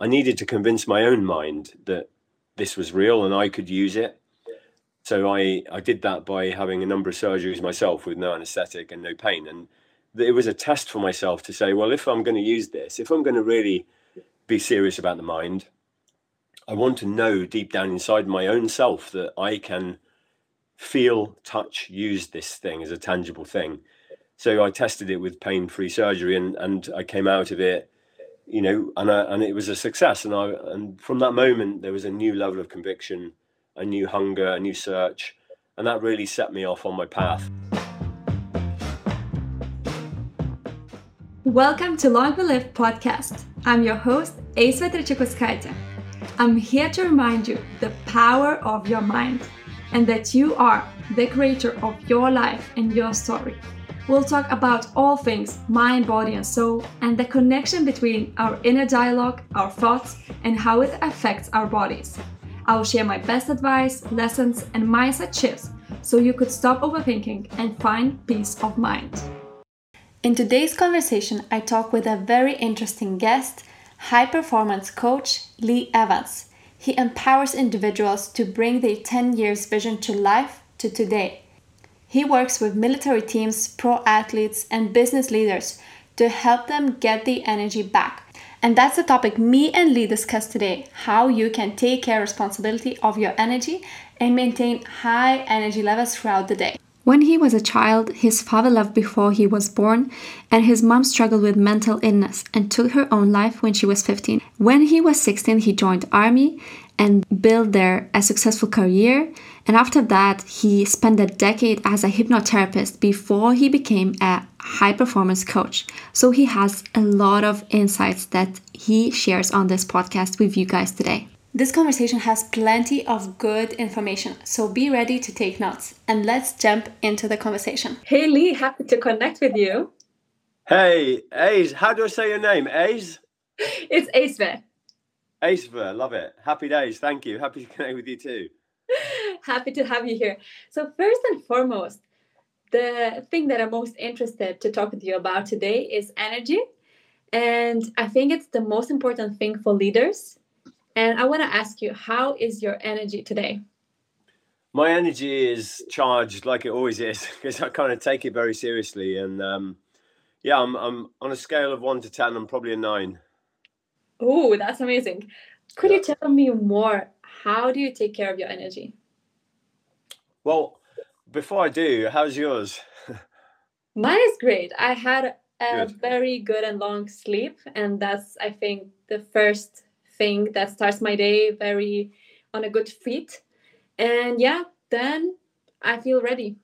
I needed to convince my own mind that this was real and I could use it. So I, I did that by having a number of surgeries myself with no anesthetic and no pain. And it was a test for myself to say, well, if I'm going to use this, if I'm going to really be serious about the mind, I want to know deep down inside my own self that I can feel, touch, use this thing as a tangible thing. So I tested it with pain-free surgery, and and I came out of it, you know, and I, and it was a success. And I and from that moment there was a new level of conviction, a new hunger, a new search, and that really set me off on my path. Welcome to Long We podcast. I'm your host, Ace Trečiakauskaitė. I'm here to remind you the power of your mind and that you are the creator of your life and your story. We'll talk about all things mind, body, and soul, and the connection between our inner dialogue, our thoughts, and how it affects our bodies. I'll share my best advice, lessons, and mindset shifts so you could stop overthinking and find peace of mind. In today's conversation, I talk with a very interesting guest high performance coach Lee Evans. He empowers individuals to bring their 10 years vision to life to today. He works with military teams, pro athletes, and business leaders to help them get the energy back. And that's the topic me and Lee discuss today how you can take care responsibility of your energy and maintain high energy levels throughout the day. When he was a child, his father left before he was born, and his mom struggled with mental illness and took her own life when she was 15. When he was 16, he joined army and build there a successful career. And after that, he spent a decade as a hypnotherapist before he became a high performance coach. So he has a lot of insights that he shares on this podcast with you guys today. This conversation has plenty of good information, so be ready to take notes and let's jump into the conversation. Hey Lee, happy to connect with you. Hey, Ace, how do I say your name? Ace? It's Acever. Acever, love it. Happy days, thank you. Happy to connect with you too. happy to have you here. So, first and foremost, the thing that I'm most interested to talk with you about today is energy. And I think it's the most important thing for leaders and I want to ask you, how is your energy today? My energy is charged like it always is because I kind of take it very seriously. And um, yeah, I'm, I'm on a scale of one to 10, I'm probably a nine. Oh, that's amazing. Could yeah. you tell me more? How do you take care of your energy? Well, before I do, how's yours? Mine is great. I had a good. very good and long sleep, and that's, I think, the first thing that starts my day very on a good feet. And yeah, then I feel ready.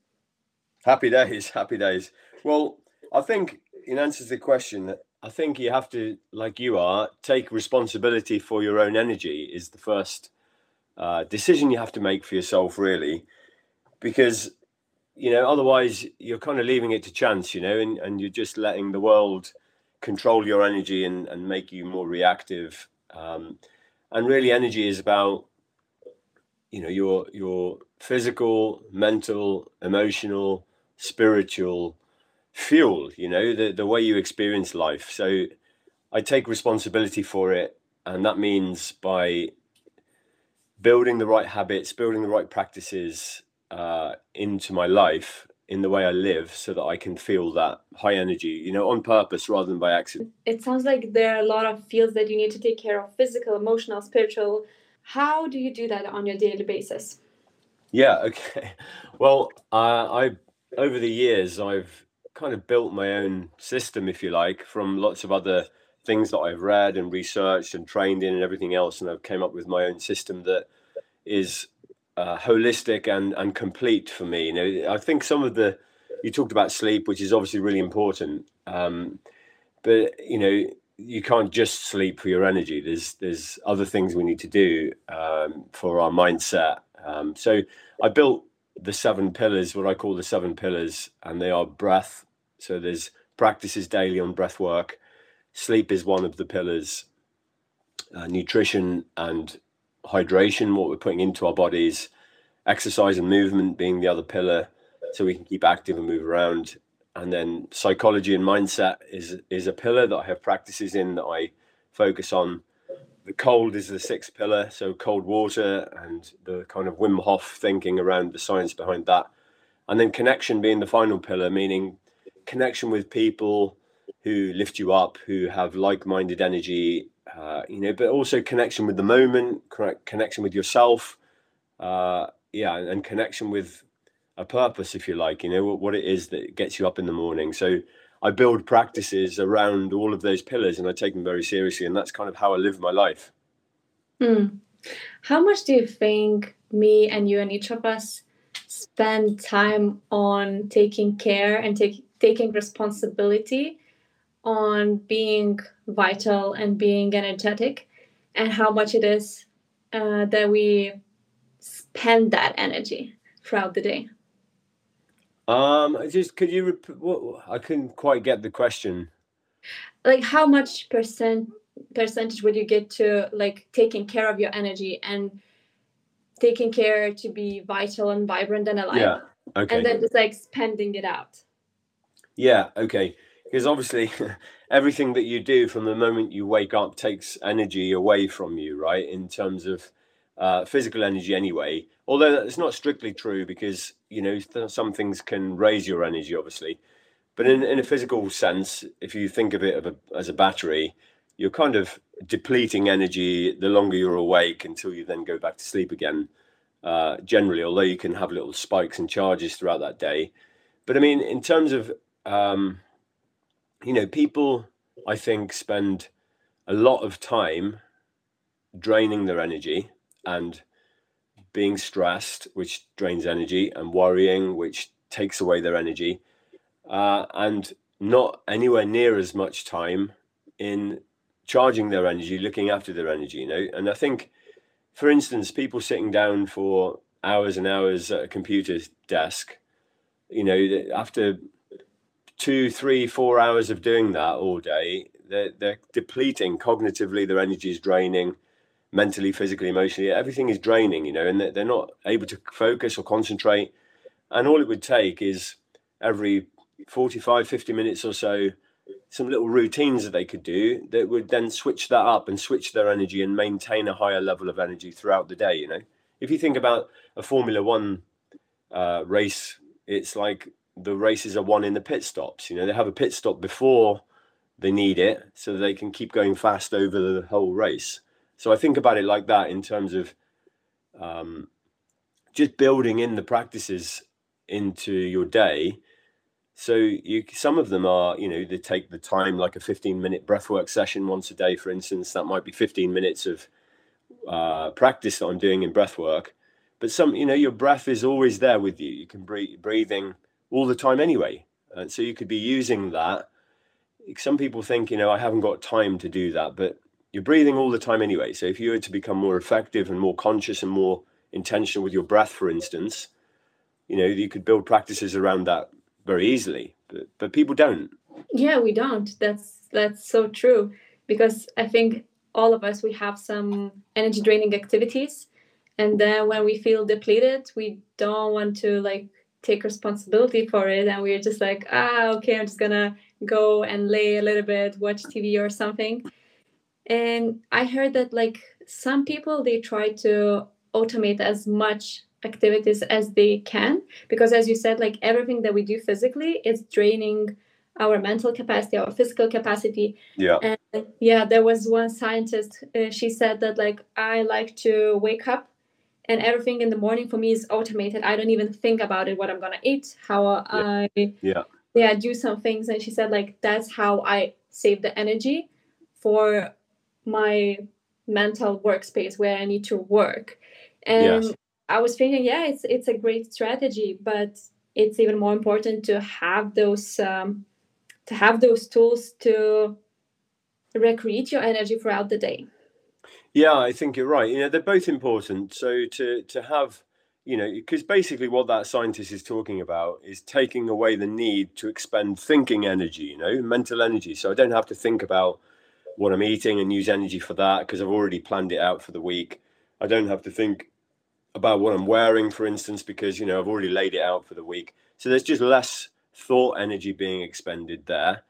Happy days, happy days. Well, I think in answer to the question, I think you have to, like you are, take responsibility for your own energy is the first uh, decision you have to make for yourself, really, because you know otherwise you're kind of leaving it to chance, you know, and, and you're just letting the world control your energy and, and make you more reactive. Um, and really, energy is about you know your your physical, mental, emotional, spiritual fuel. You know the the way you experience life. So I take responsibility for it, and that means by building the right habits, building the right practices uh, into my life in the way I live so that I can feel that high energy, you know, on purpose rather than by accident. It sounds like there are a lot of fields that you need to take care of physical, emotional, spiritual. How do you do that on your daily basis? Yeah, okay. Well, uh, I over the years I've kind of built my own system if you like from lots of other things that I've read and researched and trained in and everything else and I've came up with my own system that is uh, holistic and and complete for me. You know, I think some of the you talked about sleep, which is obviously really important, um, but you know you can't just sleep for your energy. There's there's other things we need to do um, for our mindset. Um, so I built the seven pillars, what I call the seven pillars, and they are breath. So there's practices daily on breath work. Sleep is one of the pillars. Uh, nutrition and hydration, what we're putting into our bodies, exercise and movement being the other pillar, so we can keep active and move around. And then psychology and mindset is is a pillar that I have practices in that I focus on the cold is the sixth pillar, so cold water and the kind of Wim Hof thinking around the science behind that, and then connection being the final pillar, meaning connection with people who lift you up, who have like-minded energy, uh, you know, but also connection with the moment, connection with yourself, uh, yeah, and, and connection with a purpose, if you like, you know, what, what it is that gets you up in the morning. So I build practices around all of those pillars and I take them very seriously. And that's kind of how I live my life. Hmm. How much do you think me and you and each of us spend time on taking care and take, taking responsibility on being vital and being energetic, and how much it is uh, that we spend that energy throughout the day? Um, I just could you? What I couldn't quite get the question. Like, how much percent percentage would you get to like taking care of your energy and taking care to be vital and vibrant and alive? Yeah. Okay. And then just like spending it out. Yeah. Okay. Because obviously, everything that you do from the moment you wake up takes energy away from you, right? In terms of uh, physical energy, anyway although that's not strictly true because you know some things can raise your energy obviously but in, in a physical sense if you think of it of a, as a battery you're kind of depleting energy the longer you're awake until you then go back to sleep again uh, generally although you can have little spikes and charges throughout that day but i mean in terms of um, you know people i think spend a lot of time draining their energy and being stressed, which drains energy, and worrying, which takes away their energy, uh, and not anywhere near as much time in charging their energy, looking after their energy, you know. And I think, for instance, people sitting down for hours and hours at a computer desk, you know, after two, three, four hours of doing that all day, they're, they're depleting cognitively, their energy is draining mentally, physically, emotionally, everything is draining, you know, and they're not able to focus or concentrate. And all it would take is every 45, 50 minutes or so, some little routines that they could do that would then switch that up and switch their energy and maintain a higher level of energy throughout the day, you know. If you think about a Formula One uh, race, it's like the races are won in the pit stops. You know, they have a pit stop before they need it so they can keep going fast over the whole race. So I think about it like that in terms of um, just building in the practices into your day. So you some of them are, you know, they take the time like a 15 minute breathwork session once a day, for instance. That might be 15 minutes of uh, practice that I'm doing in breathwork. But some, you know, your breath is always there with you. You can breathe breathing all the time anyway. And so you could be using that. Some people think, you know, I haven't got time to do that, but you're breathing all the time anyway. So if you were to become more effective and more conscious and more intentional with your breath, for instance, you know, you could build practices around that very easily. But but people don't. Yeah, we don't. That's that's so true. Because I think all of us we have some energy draining activities. And then when we feel depleted, we don't want to like take responsibility for it and we're just like, ah, okay, I'm just gonna go and lay a little bit, watch TV or something. And i heard that like some people they try to automate as much activities as they can because as you said like everything that we do physically is draining our mental capacity our physical capacity. Yeah. And yeah there was one scientist uh, she said that like i like to wake up and everything in the morning for me is automated i don't even think about it what i'm gonna eat how yeah. i yeah yeah do some things and she said like that's how i save the energy for my mental workspace where I need to work. And yes. I was thinking, yeah, it's it's a great strategy, but it's even more important to have those um, to have those tools to recreate your energy throughout the day. Yeah, I think you're right. You know, they're both important. So to to have you know, because basically what that scientist is talking about is taking away the need to expend thinking energy, you know, mental energy. So I don't have to think about what I'm eating and use energy for that because I've already planned it out for the week. I don't have to think about what I'm wearing, for instance, because you know I've already laid it out for the week. So there's just less thought energy being expended there.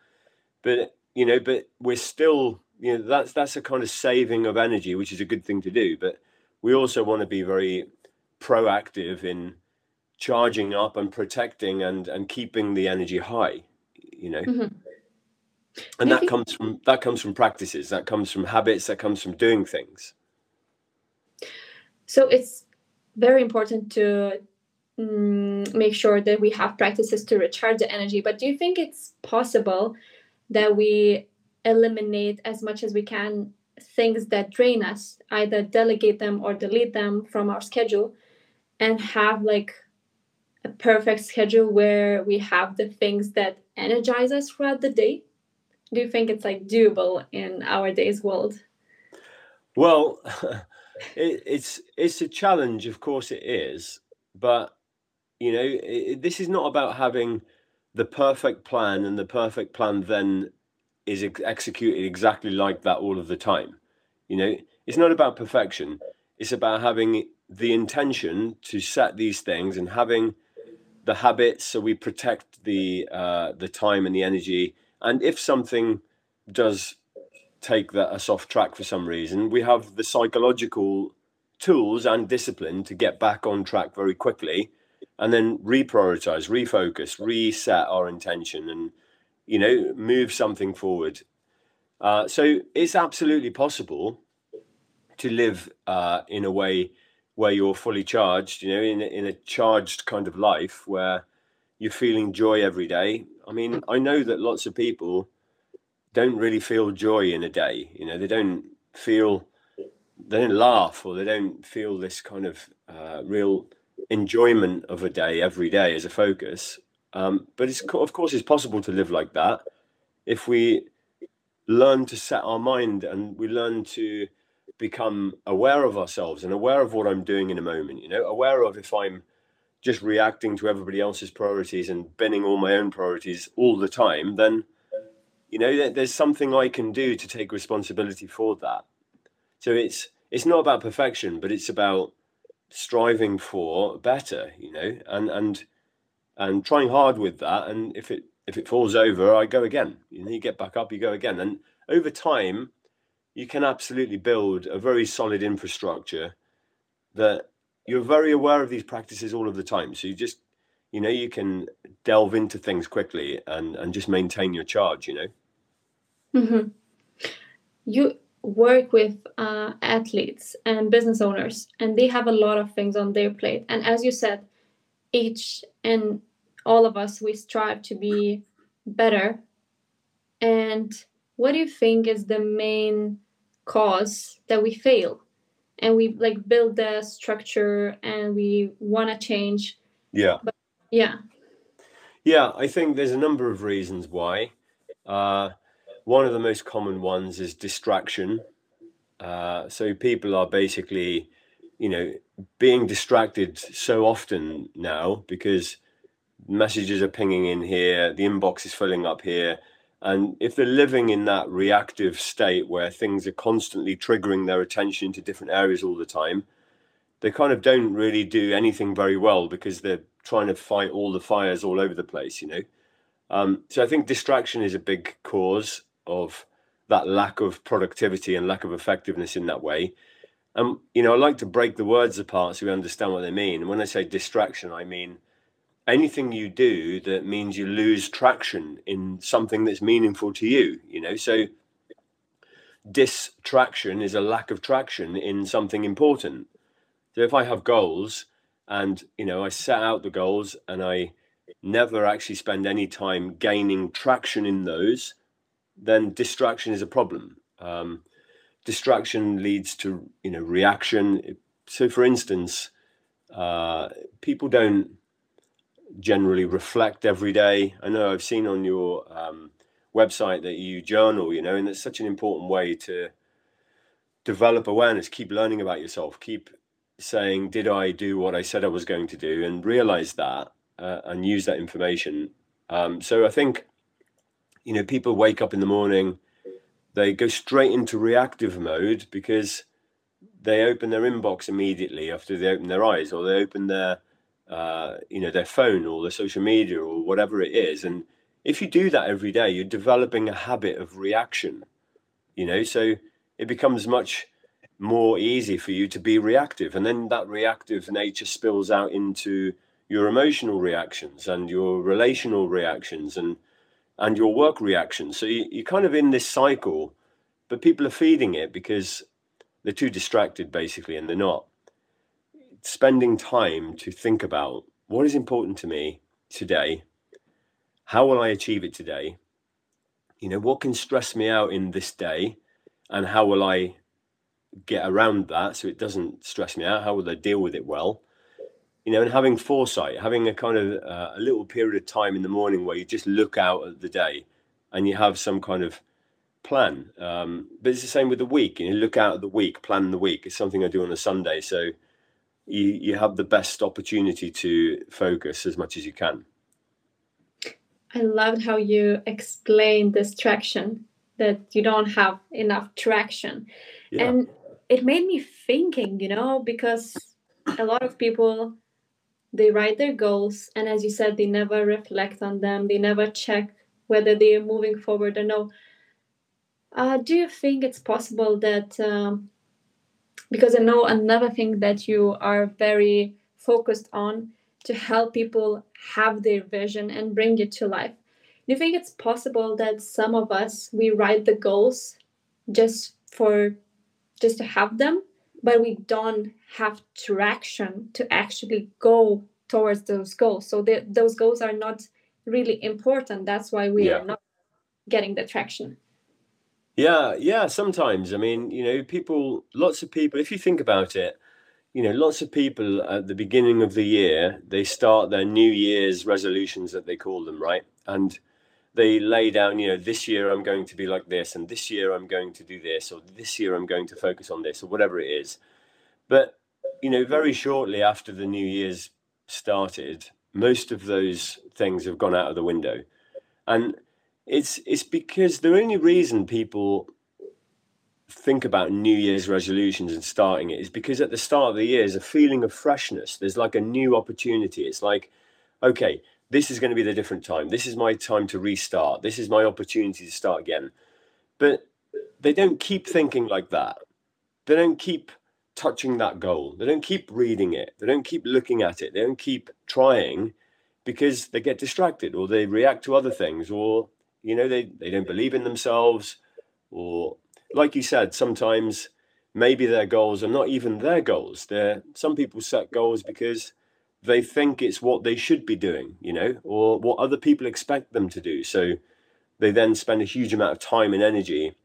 But you know, but we're still you know that's that's a kind of saving of energy, which is a good thing to do. But we also want to be very proactive in charging up and protecting and and keeping the energy high. You know. Mm-hmm. And that comes from that comes from practices, that comes from habits, that comes from doing things. So it's very important to mm, make sure that we have practices to recharge the energy. But do you think it's possible that we eliminate as much as we can things that drain us, either delegate them or delete them from our schedule, and have like a perfect schedule where we have the things that energize us throughout the day? Do you think it's like doable in our day's world? Well, it, it's it's a challenge, of course it is, but you know, it, this is not about having the perfect plan and the perfect plan then is ex- executed exactly like that all of the time. You know, it's not about perfection. It's about having the intention to set these things and having the habits so we protect the uh, the time and the energy. And if something does take that us off track for some reason, we have the psychological tools and discipline to get back on track very quickly and then reprioritize, refocus, reset our intention and you know move something forward. Uh, so it's absolutely possible to live uh, in a way where you're fully charged, you know, in in a charged kind of life where you're feeling joy every day. I mean, I know that lots of people don't really feel joy in a day. You know, they don't feel, they don't laugh or they don't feel this kind of uh, real enjoyment of a day every day as a focus. Um, but it's of course it's possible to live like that if we learn to set our mind and we learn to become aware of ourselves and aware of what I'm doing in a moment. You know, aware of if I'm just reacting to everybody else's priorities and bending all my own priorities all the time, then you know there's something i can do to take responsibility for that so it's it's not about perfection but it's about striving for better you know and and and trying hard with that and if it if it falls over i go again. You know you get back up you go again. And over time you can absolutely build a very solid infrastructure that you're very aware of these practices all of the time. So you just you know you can delve into things quickly and and just maintain your charge you know? Mm-hmm. you work with uh, athletes and business owners and they have a lot of things on their plate. And as you said each and all of us we strive to be better and what do you think is the main cause that we fail and we like build the structure and we want to change yeah but yeah. Yeah, I think there's a number of reasons why. Uh, one of the most common ones is distraction. Uh, so people are basically, you know, being distracted so often now because messages are pinging in here, the inbox is filling up here. And if they're living in that reactive state where things are constantly triggering their attention to different areas all the time, they kind of don't really do anything very well because they're trying to fight all the fires all over the place, you know. Um, so I think distraction is a big cause of that lack of productivity and lack of effectiveness in that way. And you know, I like to break the words apart so we understand what they mean. And when I say distraction, I mean anything you do that means you lose traction in something that's meaningful to you. You know, so distraction is a lack of traction in something important. So if I have goals and you know i set out the goals and i never actually spend any time gaining traction in those then distraction is a problem um, distraction leads to you know reaction. So for instance uh, people don't generally reflect every day. I know i've seen on your um, website that you journal you know and it's such an important way to develop awareness. Keep learning about yourself. Keep saying, did I do what I said I was going to do, and realize that uh, and use that information. Um, so I think, you know, people wake up in the morning, they go straight into reactive mode because they open their inbox immediately after they open their eyes, or they open their, uh, you know, their phone or their social media or whatever it is. And if you do that every day, you're developing a habit of reaction. you know, so it becomes much more easy for you to be reactive. And then that reactive nature spills out into your emotional reactions and your relational reactions and and your work reaction. So you, you're kind of in this cycle, but people are feeding it because they're too distracted basically and they're not spending time to think about what is important to me today how will i achieve it today you know what can stress me out in this day and how will i get around that so it doesn't stress me out how will i deal with it well you know and having foresight having a kind of uh, a little period of time in the morning where you just look out at the day and you have some kind of plan um, but it's the same with the week you know look out at the week plan the week it's something i do on a sunday so you you have the best opportunity to focus as much as you can I loved how you explained this traction that you don't have enough traction. Yeah. And it made me thinking, you know, because a lot of people they write their goals and as you said they never reflect on them, they never check whether they are moving forward or no. Uh, do you think it's possible that um, because I know another thing that you are very focused on to help people have their vision and bring it to life. Do you think it's possible that some of us we write the goals just for just to have them, but we don't have traction to actually go towards those goals? So the, those goals are not really important. That's why we yeah. are not getting the traction. Yeah, yeah, sometimes. I mean, you know, people, lots of people, if you think about it, you know, lots of people at the beginning of the year, they start their New Year's resolutions that they call them, right? And they lay down, you know, this year I'm going to be like this, and this year I'm going to do this, or this year I'm going to focus on this, or whatever it is. But, you know, very shortly after the New Year's started, most of those things have gone out of the window. And it's it's because the only reason people think about New Year's resolutions and starting it is because at the start of the year is a feeling of freshness. There's like a new opportunity. It's like, okay, this is going to be the different time. This is my time to restart. This is my opportunity to start again. But they don't keep thinking like that. They don't keep touching that goal. They don't keep reading it. They don't keep looking at it. They don't keep trying because they get distracted or they react to other things or, you know, they, they don't believe in themselves or like you said, sometimes maybe their goals are not even their goals. They're some people set goals because they think it's what they should be doing, you know, or what other people expect them to do. So they then spend a huge amount of time and energy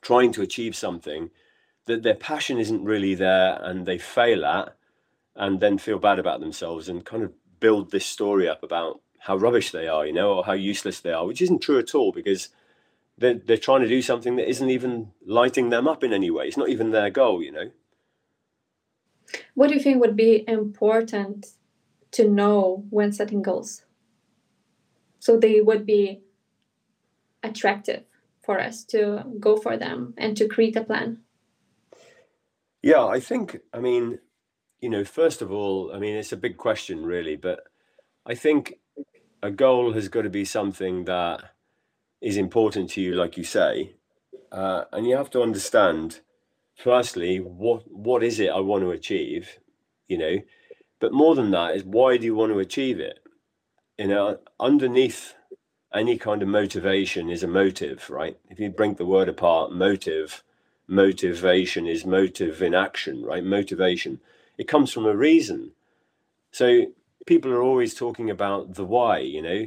trying to achieve something that their passion isn't really there and they fail at and then feel bad about themselves and kind of build this story up about how rubbish they are, you know, or how useless they are, which isn't true at all because they're, they're trying to do something that isn't even lighting them up in any way. It's not even their goal, you know. What do you think would be important to know when setting goals? So they would be attractive for us to go for them and to create a plan. Yeah, I think, I mean, you know, first of all, I mean, it's a big question, really, but I think a goal has got to be something that is important to you, like you say, uh, and you have to understand, firstly, what what is it I want to achieve, you know, but more than that is why do you want to achieve it? You know, underneath any kind of motivation is a motive, right? If you break the word apart, motive, motivation is motive in action, right? Motivation. It comes from a reason. So people are always talking about the why, you know,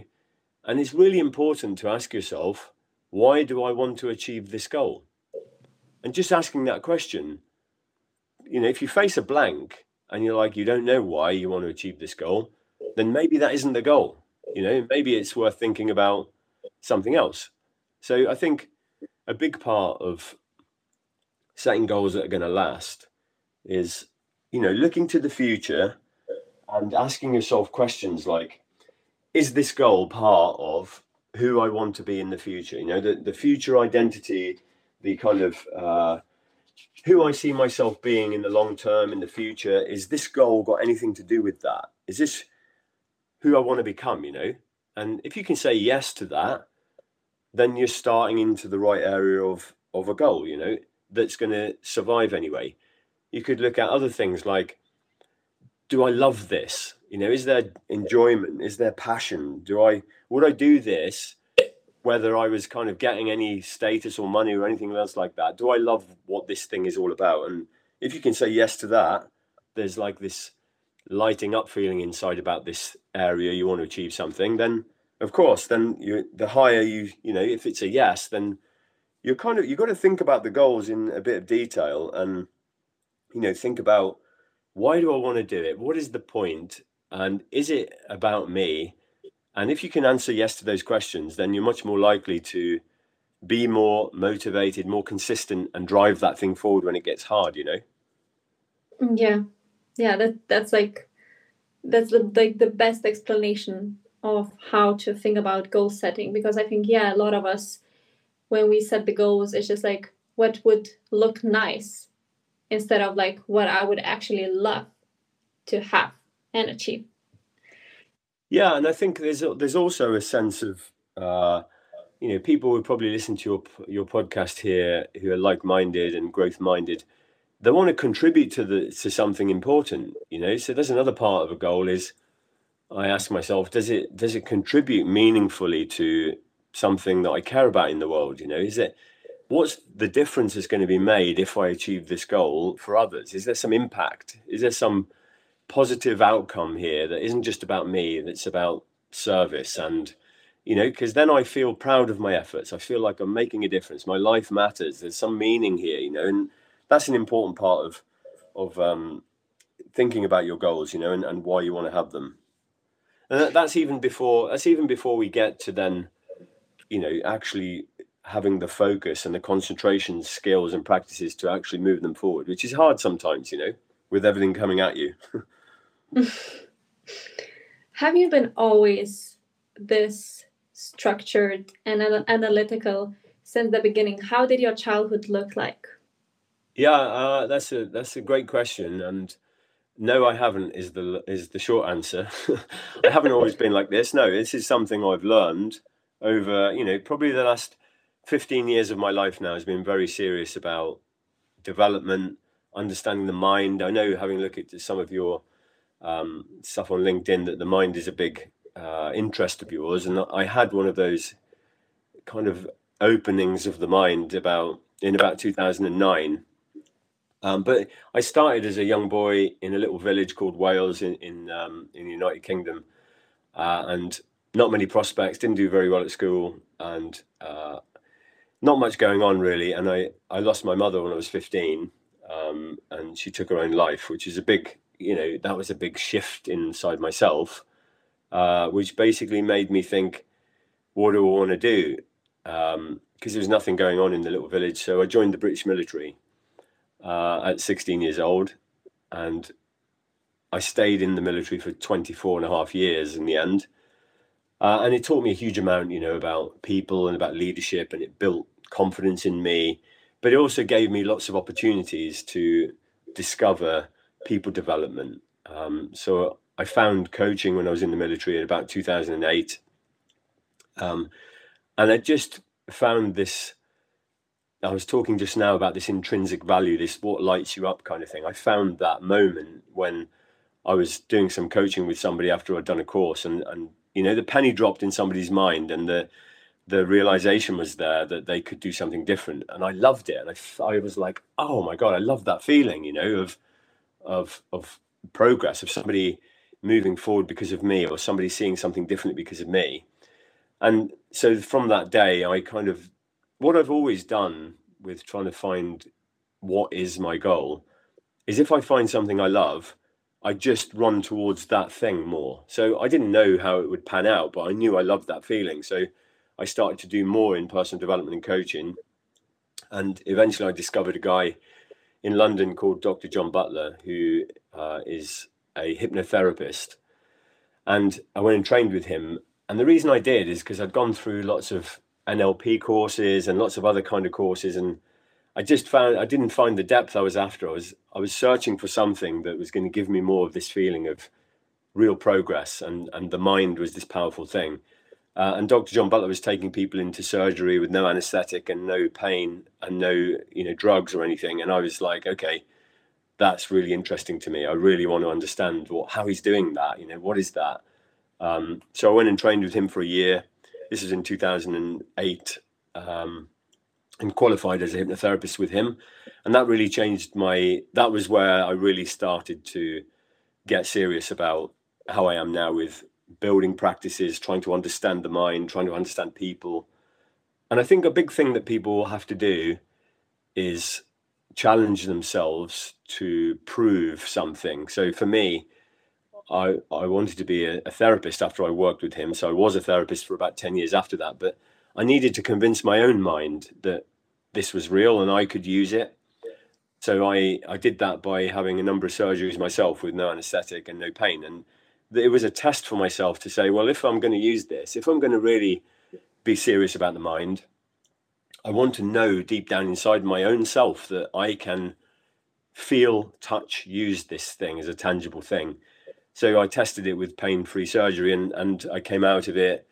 and it's really important to ask yourself, why do I want to achieve this goal? And just asking that question, you know, if you face a blank and you're like, you don't know why you want to achieve this goal, then maybe that isn't the goal. You know, maybe it's worth thinking about something else. So I think a big part of setting goals that are going to last is, you know, looking to the future and asking yourself questions like, is this goal part of who I want to be in the future? You know, the, the future identity, the kind of uh, who I see myself being in the long term, in the future. Is this goal got anything to do with that? Is this who I want to become? You know, and if you can say yes to that, then you're starting into the right area of of a goal, you know, that's going to survive anyway. You could look at other things like, do I love this? You know, is there enjoyment? Is there passion? Do I would I do this whether I was kind of getting any status or money or anything else like that? Do I love what this thing is all about? And if you can say yes to that, there's like this lighting up feeling inside about this area you want to achieve something, then of course, then you the higher you you know if it's a yes, then you're kind of you've got to think about the goals in a bit of detail and you know think about why do I want to do it? What is the point? And is it about me? And if you can answer yes to those questions, then you're much more likely to be more motivated, more consistent, and drive that thing forward when it gets hard. You know. Mm, yeah, yeah. That that's like that's the like the best explanation of how to think about goal setting because I think yeah, a lot of us when we set the goals, it's just like what would look nice instead of like what I would actually love to have and achieve. Yeah, and I think there's there's also a sense of uh, you know people who probably listen to your your podcast here who are like minded and growth minded. They want to contribute to the to something important, you know. So there's another part of a goal is I ask myself, does it does it contribute meaningfully to something that I care about in the world? You know, is it what's the difference is going to be made if I achieve this goal for others? Is there some impact? Is there some positive outcome here that isn't just about me, that's about service and you know, because then I feel proud of my efforts. I feel like I'm making a difference. My life matters. There's some meaning here, you know, and that's an important part of of um, thinking about your goals, you know, and, and why you want to have them. And that's even before that's even before we get to then, you know, actually having the focus and the concentration skills and practices to actually move them forward, which is hard sometimes, you know, with everything coming at you. Have you been always this structured and analytical since the beginning? How did your childhood look like? Yeah, uh, that's a that's a great question, and no, I haven't. Is the is the short answer? I haven't always been like this. No, this is something I've learned over you know probably the last fifteen years of my life now has been very serious about development, understanding the mind. I know having looked at some of your um, stuff on LinkedIn that the mind is a big uh, interest of yours, and I had one of those kind of openings of the mind about in about 2009 um, but I started as a young boy in a little village called Wales in in, um, in the United Kingdom, uh, and not many prospects. Didn't do very well at school, and uh, not much going on really. And I I lost my mother when I was fifteen, um, and she took her own life, which is a big you know that was a big shift inside myself, uh, which basically made me think, what do I want to do? Because um, there was nothing going on in the little village, so I joined the British military uh, at 16 years old. And I stayed in the military for 24 and a half years in the end. Uh, and it taught me a huge amount, you know, about people and about leadership, and it built confidence in me. But it also gave me lots of opportunities to discover people development. Um, so I found coaching when I was in the military in about 2008. Um, and I just found this I was talking just now about this intrinsic value, this what lights you up kind of thing. I found that moment when I was doing some coaching with somebody after I'd done a course, and and you know the penny dropped in somebody's mind, and the the realization was there that they could do something different, and I loved it, and I I was like, oh my god, I love that feeling, you know, of of of progress, of somebody moving forward because of me, or somebody seeing something differently because of me, and so from that day, I kind of what I've always done with trying to find what is my goal is if I find something I love, I just run towards that thing more. So I didn't know how it would pan out, but I knew I loved that feeling. So I started to do more in personal development and coaching. And eventually I discovered a guy in London called Dr. John Butler, who uh, is a hypnotherapist. And I went and trained with him. And the reason I did is because I'd gone through lots of NLP courses and lots of other kind of courses, and I just found I didn't find the depth I was after. I was I was searching for something that was going to give me more of this feeling of real progress, and and the mind was this powerful thing. Uh, and Dr. John Butler was taking people into surgery with no anesthetic and no pain and no, you know, drugs or anything. And I was like, okay, that's really interesting to me. I really want to understand what how he's doing that. You know, what is that? Um, so I went and trained with him for a year. This was in 2008, um, and qualified as a hypnotherapist with him, and that really changed my. That was where I really started to get serious about how I am now with building practices, trying to understand the mind, trying to understand people. And I think a big thing that people have to do is challenge themselves to prove something. So for me, I, I wanted to be a, a, therapist after I worked with him. So I was a therapist for about 10 years after that. But I needed to convince my own mind that this was real and I could use it. So I, I did that by having a number of surgeries myself with no anesthetic and no pain. And it was a test for myself to say, well, if I'm going to use this, if I'm going to really be serious about the mind, I want to know deep down inside my own self that I can feel, touch, use this thing as a tangible thing. So I tested it with pain-free surgery, and and I came out of it,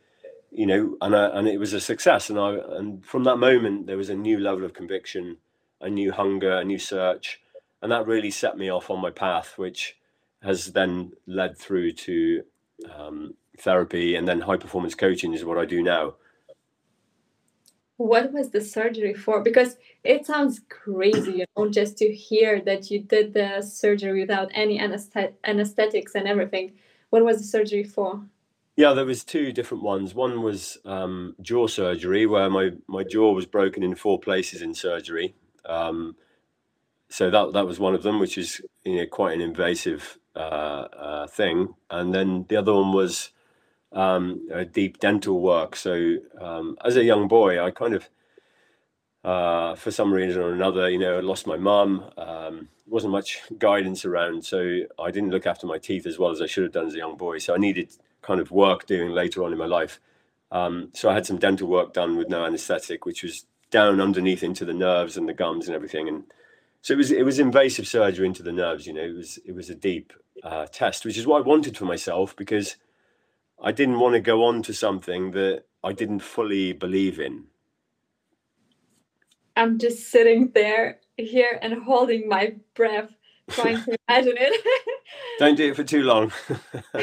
you know, and I, and it was a success. And I and from that moment there was a new level of conviction, a new hunger, a new search, and that really set me off on my path, which has then led through to um, therapy and then high performance coaching is what I do now. What was the surgery for? Because it sounds crazy, you know, just to hear that you did the surgery without any anesthetics and everything. What was the surgery for? Yeah, there was two different ones. One was um, jaw surgery, where my, my jaw was broken in four places in surgery. Um, so that that was one of them, which is you know quite an invasive thing. And then the other one was um, deep dental work. So um, as a young boy, I kind of, uh, for some reason or another, you know, I lost my mum. Um, wasn't much guidance around, so I didn't look after my teeth as well as I should have done as a young boy. So I needed kind of work doing later on in my life. Um, so I had some dental work done with no anaesthetic, which was down underneath into the nerves and the gums and everything. And so it was it was invasive surgery into the nerves. You know, it was it was a deep uh, test, which is what I wanted for myself because I didn't want to go on to something that I didn't fully believe in. I'm just sitting there here and holding my breath, trying to imagine it. Don't do it for too long.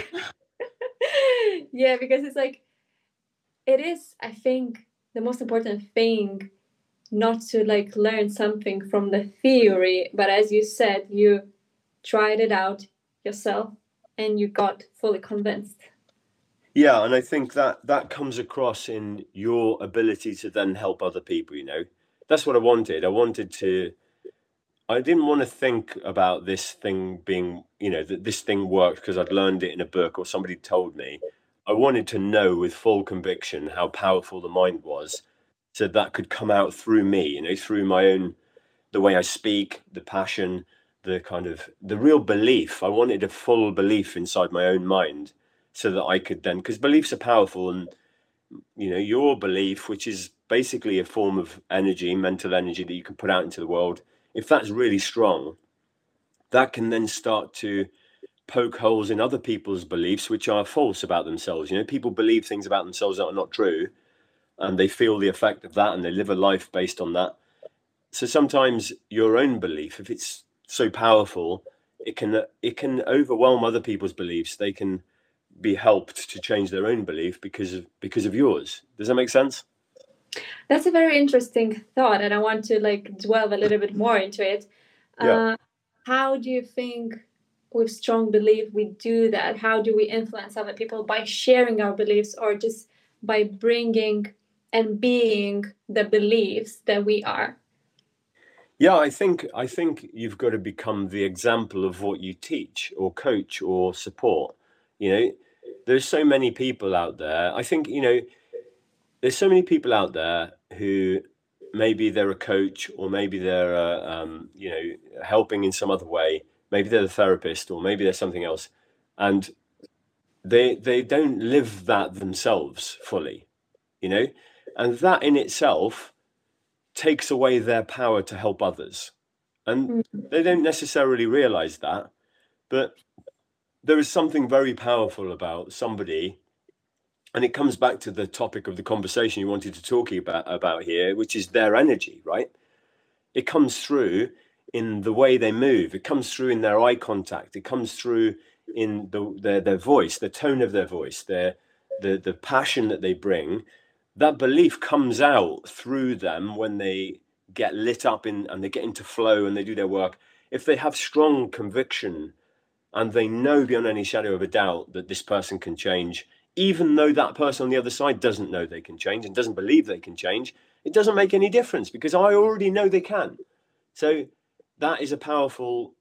yeah, because it's like, it is, I think, the most important thing not to like learn something from the theory, but as you said, you tried it out yourself and you got fully convinced. Yeah, and I think that that comes across in your ability to then help other people, you know. That's what I wanted. I wanted to I didn't want to think about this thing being, you know, that this thing worked because I'd learned it in a book or somebody told me. I wanted to know with full conviction how powerful the mind was so that could come out through me, you know, through my own the way I speak, the passion, the kind of the real belief. I wanted a full belief inside my own mind so that I could then, because beliefs are powerful, and you know, your belief, which is basically a form of energy, mental energy that you can put out into the world, if that's really strong, that can then start to poke holes in other people's beliefs, which are false about themselves. You know, people believe things about themselves that are not true, and they feel the effect of that, and they live a life based on that. So sometimes your own belief, if it's so powerful, it can it can overwhelm other people's beliefs. They can be helped to change their own belief because of because of yours. Does that make sense? That's a very interesting thought, and I want to like dwell a little bit more into it. Yeah. Uh, how do you think, with strong belief, we do that? How do we influence other people by sharing our beliefs, or just by bringing and being the beliefs that we are? Yeah, I think I think you've got to become the example of what you teach or coach or support. You know, there's so many people out there. I think, you know, there's so many people out there who maybe they're a coach or maybe they're, uh, um, you know, helping in some other way. Maybe they're a therapist or maybe they're something else. And they they don't live that themselves fully, you know? And that in itself takes away their power to help others. And mm. they don't necessarily realize that. But there is something very powerful about somebody and it comes back to the topic of the conversation you wanted to talk about about here, which is their energy, right? It comes through in the way they move. It comes through in their eye contact. It comes through in the, their their voice, the tone of their voice, their the the passion that they bring. That belief comes out through them when they get lit up in and they get into flow and they do their work. If they have strong conviction and they know beyond any shadow of a doubt that this person can change even though that person on the other side doesn't know they can change and doesn't believe they can change, it doesn't make any difference because I already know they can. So that is a powerful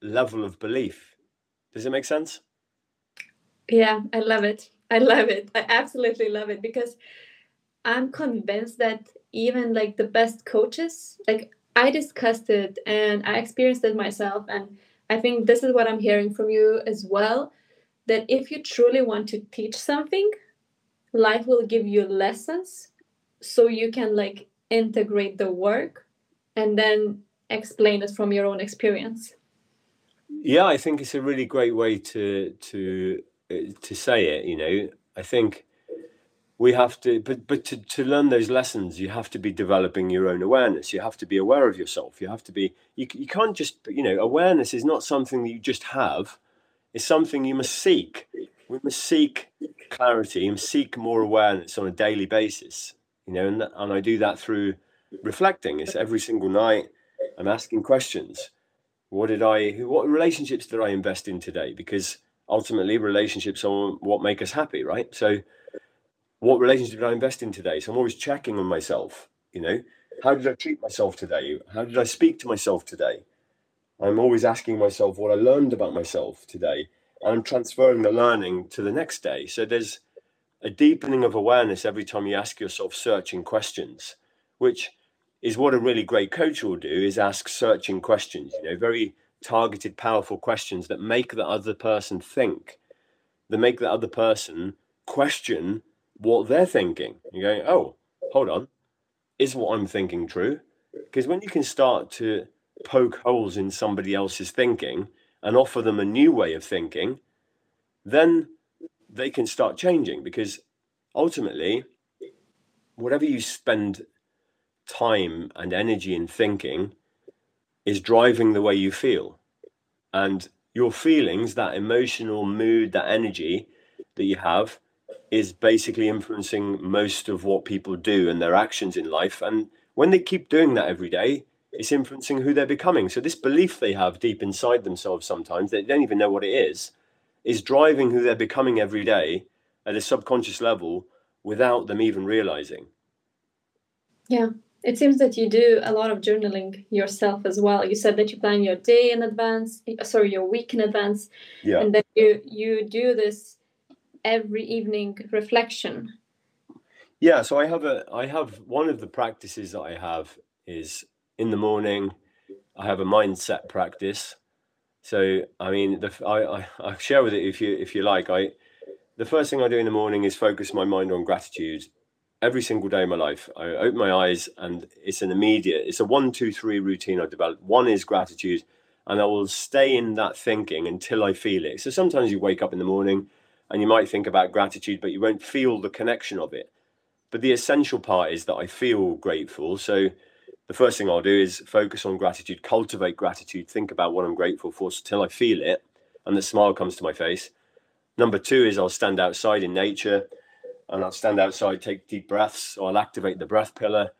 level of belief. Does it make sense? Yeah, I love it. I love it. I absolutely love it because I'm convinced that even like the best coaches, like I discussed it and I experienced it myself. And I think this is what I'm hearing from you as well that if you truly want to teach something, life will give you lessons so you can like integrate the work and then explain it from your own experience. Yeah, I think it's a really great way to to uh, to say it, you know. I think we have to but but to, to learn those lessons you have to be developing your own awareness you have to be aware of yourself you have to be you, you can't just you know awareness is not something that you just have it's something you must seek. We must seek clarity and seek more awareness on a daily basis. You know, and, and I do that through reflecting. It's every single night. I'm asking questions. What did I? What relationships did I invest in today? Because ultimately, relationships are what make us happy, right? So, what relationship did I invest in today? So I'm always checking on myself. You know, how did I treat myself today? How did I speak to myself today? I'm always asking myself what I learned about myself today. And I'm transferring the learning to the next day. So there's a deepening of awareness every time you ask yourself searching questions, which is what a really great coach will do is ask searching questions, you know, very targeted, powerful questions that make the other person think, that make the other person question what they're thinking. You're going, oh, hold on, is what I'm thinking true? Because when you can start to poke holes in somebody else's thinking and offer them a new way of thinking, then they can start changing because ultimately, whatever you spend time and energy in thinking is driving the way you feel. And your feelings, that emotional mood, that energy that you have, is basically influencing most of what people do and their actions in life. And when they keep doing that every day, it's influencing who they're becoming. So this belief they have deep inside themselves sometimes, they don't even know what it is, is driving who they're becoming every day at a subconscious level without them even realizing. Yeah. It seems that you do a lot of journaling yourself as well. You said that you plan your day in advance, sorry, your week in advance, yeah. and that you you do this every evening reflection. Yeah, so I have a I have one of the practices that I have is in the morning, I have a mindset practice. So I mean, the, I, I I share with it if you if you like. I the first thing I do in the morning is focus my mind on gratitude. Every single day of my life, I open my eyes and it's an immediate. It's a one, two, three routine I've developed. One is gratitude, and I will stay in that thinking until I feel it. So sometimes you wake up in the morning and you might think about gratitude, but you won't feel the connection of it. But the essential part is that I feel grateful. So the first thing I'll do is focus on gratitude, cultivate gratitude, think about what I'm grateful for until I feel it and the smile comes to my face. Number two is I'll stand outside in nature and I'll stand outside, take deep breaths. So I'll activate the breath pillar,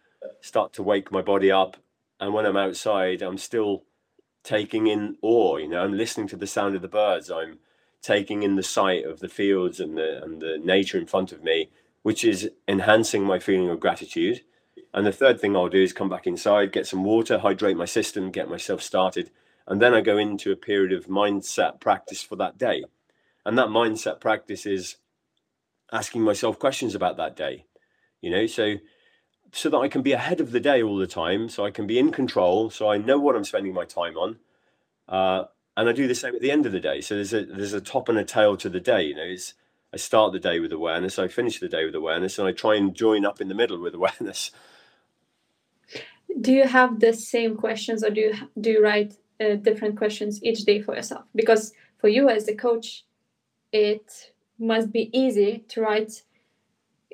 start to wake my body up. And when I'm outside, I'm still taking in awe, you know, I'm listening to the sound of the birds. I'm taking in the sight of the fields and the and the nature in front of me, which is enhancing my feeling of gratitude and the third thing I'll do is come back inside, get some water, hydrate my system, get myself started. And then I go into a period of mindset practice for that day. And that mindset practice is asking myself questions about that day, you know, so so that I can be ahead of the day all the time, so I can be in control, so I know what I'm spending my time on. Uh, and I do the same at the end of the day. So there's a there's a top and a tail to the day. You know, it's I start the day with awareness, I finish the day with awareness, and I try and join up in the middle with awareness do you have the same questions or do you do you write uh, different questions each day for yourself because for you as a coach it must be easy to write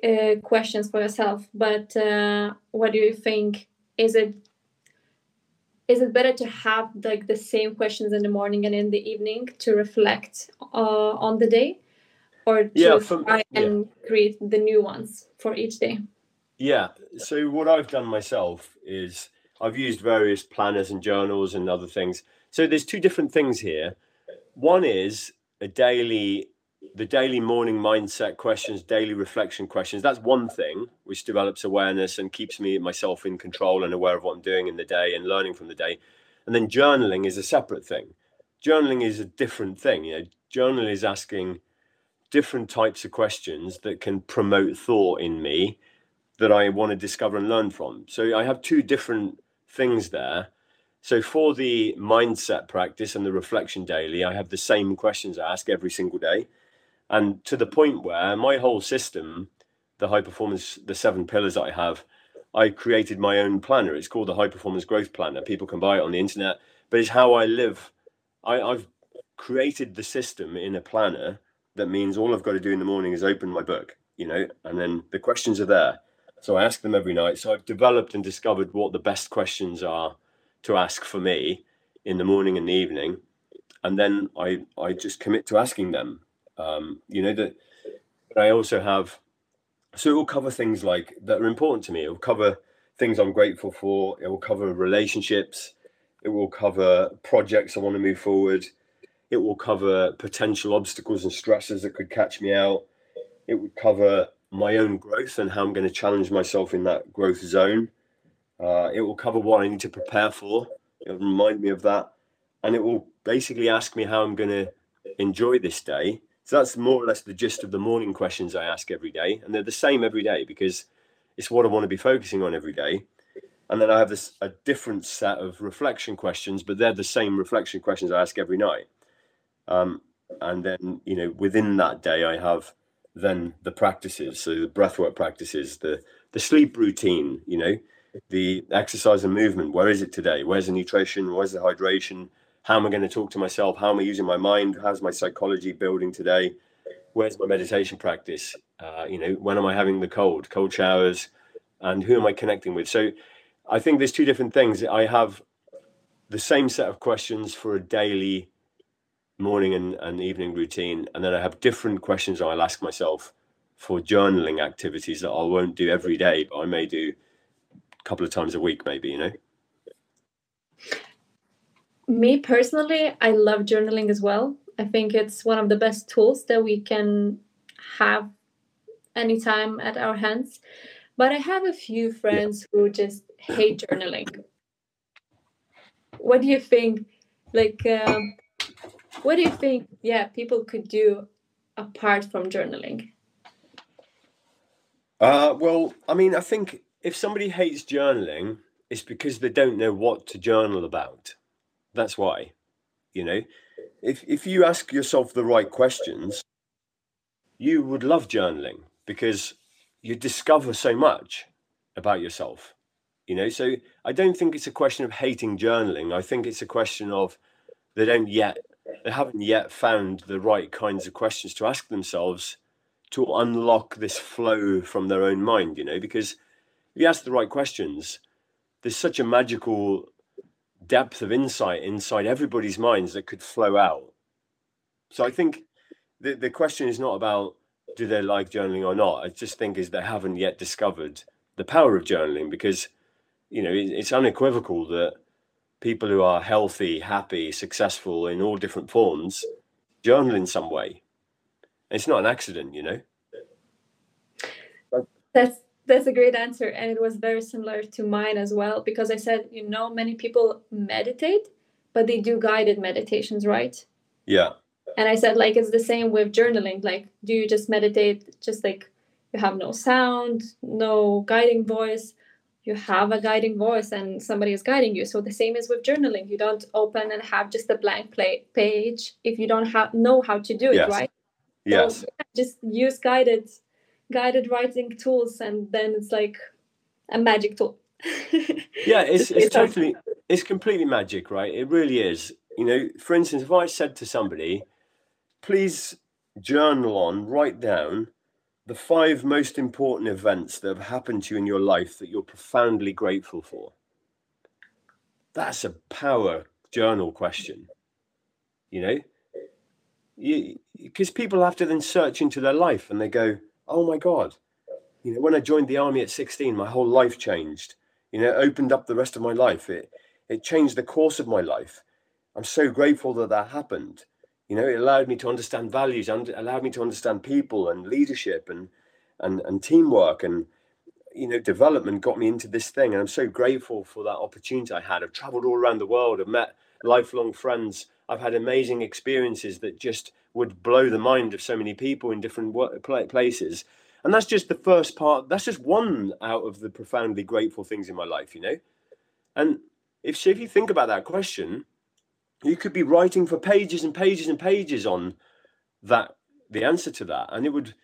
uh, questions for yourself but uh, what do you think is it is it better to have like the same questions in the morning and in the evening to reflect uh, on the day or to Yeah, try yeah. and create the new ones for each day Yeah. So what I've done myself is I've used various planners and journals and other things. So there's two different things here. One is a daily the daily morning mindset questions, daily reflection questions. That's one thing which develops awareness and keeps me myself in control and aware of what I'm doing in the day and learning from the day. And then journaling is a separate thing. Journaling is a different thing. You know, journaling is asking different types of questions that can promote thought in me that I want to discover and learn from. So I have two different things there. So for the mindset practice and the reflection daily, I have the same questions I ask every single day. And to the point where my whole system, the high performance, the seven pillars I have, I created my own planner. It's called the High Performance Growth Planner. People can buy it on the internet, but it's how I live. I, I've created the system in a planner that means all I've got to do in the morning is open my book, you know, and then the questions are there. So I ask them every night. So I've developed and discovered what the best questions are to ask for me in the morning and the evening, and then I I just commit to asking them. Um, you know that. I also have, so it will cover things like that are important to me. It will cover things I'm grateful for. It will cover relationships. It will cover projects I want to move forward. It will cover potential obstacles and stresses that could catch me out. It would cover my own growth and how I'm going to challenge myself in that growth zone. Uh, it will cover what I need to prepare for. It'll remind me of that. And it will basically ask me how I'm going to enjoy this day. So that's more or less the gist of the morning questions I ask every day. And they're the same every day because it's what I want to be focusing on every day. And then I have this a different set of reflection questions, but they're the same reflection questions I ask every night. Um, and then, you know, within that day, I have then the practices. So the breathwork practices, the the sleep routine, you know, the exercise and movement. Where is it today? Where's the nutrition? Where's the hydration? How am I going to talk to myself? How am I using my mind? How's my psychology building today? Where's my meditation practice? Uh, you know, when am I having the cold, cold showers, and who am I connecting with? So, I think there's two different things. I have the same set of questions for a daily morning and, and evening routine, and then I have different questions I'll ask myself for journaling activities that I won't do every day, but I may do a couple of times a week, maybe. You know. Me personally, I love journaling as well. I think it's one of the best tools that we can have anytime at our hands. But I have a few friends who just hate journaling. What do you think? Like, um, what do you think? Yeah, people could do apart from journaling. Uh, well, I mean, I think if somebody hates journaling, it's because they don't know what to journal about. That's why, you know, if if you ask yourself the right questions, you would love journaling because you discover so much about yourself. You know, so I don't think it's a question of hating journaling. I think it's a question of they don't yet they haven't yet found the right kinds of questions to ask themselves to unlock this flow from their own mind, you know, because if you ask the right questions, there's such a magical depth of insight inside everybody's minds that could flow out. So I think the, the question is not about do they like journaling or not. I just think is they haven't yet discovered the power of journaling because, you know, it, it's unequivocal that people who are healthy, happy, successful in all different forms journal in some way. It's not an accident, you know. That's that's a great answer, and it was very similar to mine as well. Because I said, you know, many people meditate, but they do guided meditations, right? Yeah. And I said, like, it's the same with journaling. Like, do you just meditate, just like you have no sound, no guiding voice? You have a guiding voice, and somebody is guiding you. So the same is with journaling. You don't open and have just a blank play page if you don't have know how to do it, Yes. right? Yes. So, yeah, just use guided guided writing tools and then it's like a magic tool. yeah it's it's on- totally it's completely magic right it really is you know for instance if i said to somebody please journal on write down the five most important events that have happened to you in your life that you're profoundly grateful for? That's a power journal question. You know, because people have to then search into their life and they go, "Oh my God, you know, when I joined the army at 16, my whole life changed. You know, it opened up the rest of my life. It it changed the course of my life. I'm so grateful that that happened. You know, it allowed me to understand values and allowed me to understand people and leadership and and and teamwork and you know development got me into this thing and i'm so grateful for that opportunity i had i've traveled all around the world i've met lifelong friends i've had amazing experiences that just would blow the mind of so many people in different places and that's just the first part that's just one out of the profoundly grateful things in my life you know and if if you think about that question you could be writing for pages and pages and pages on that the answer to that and it would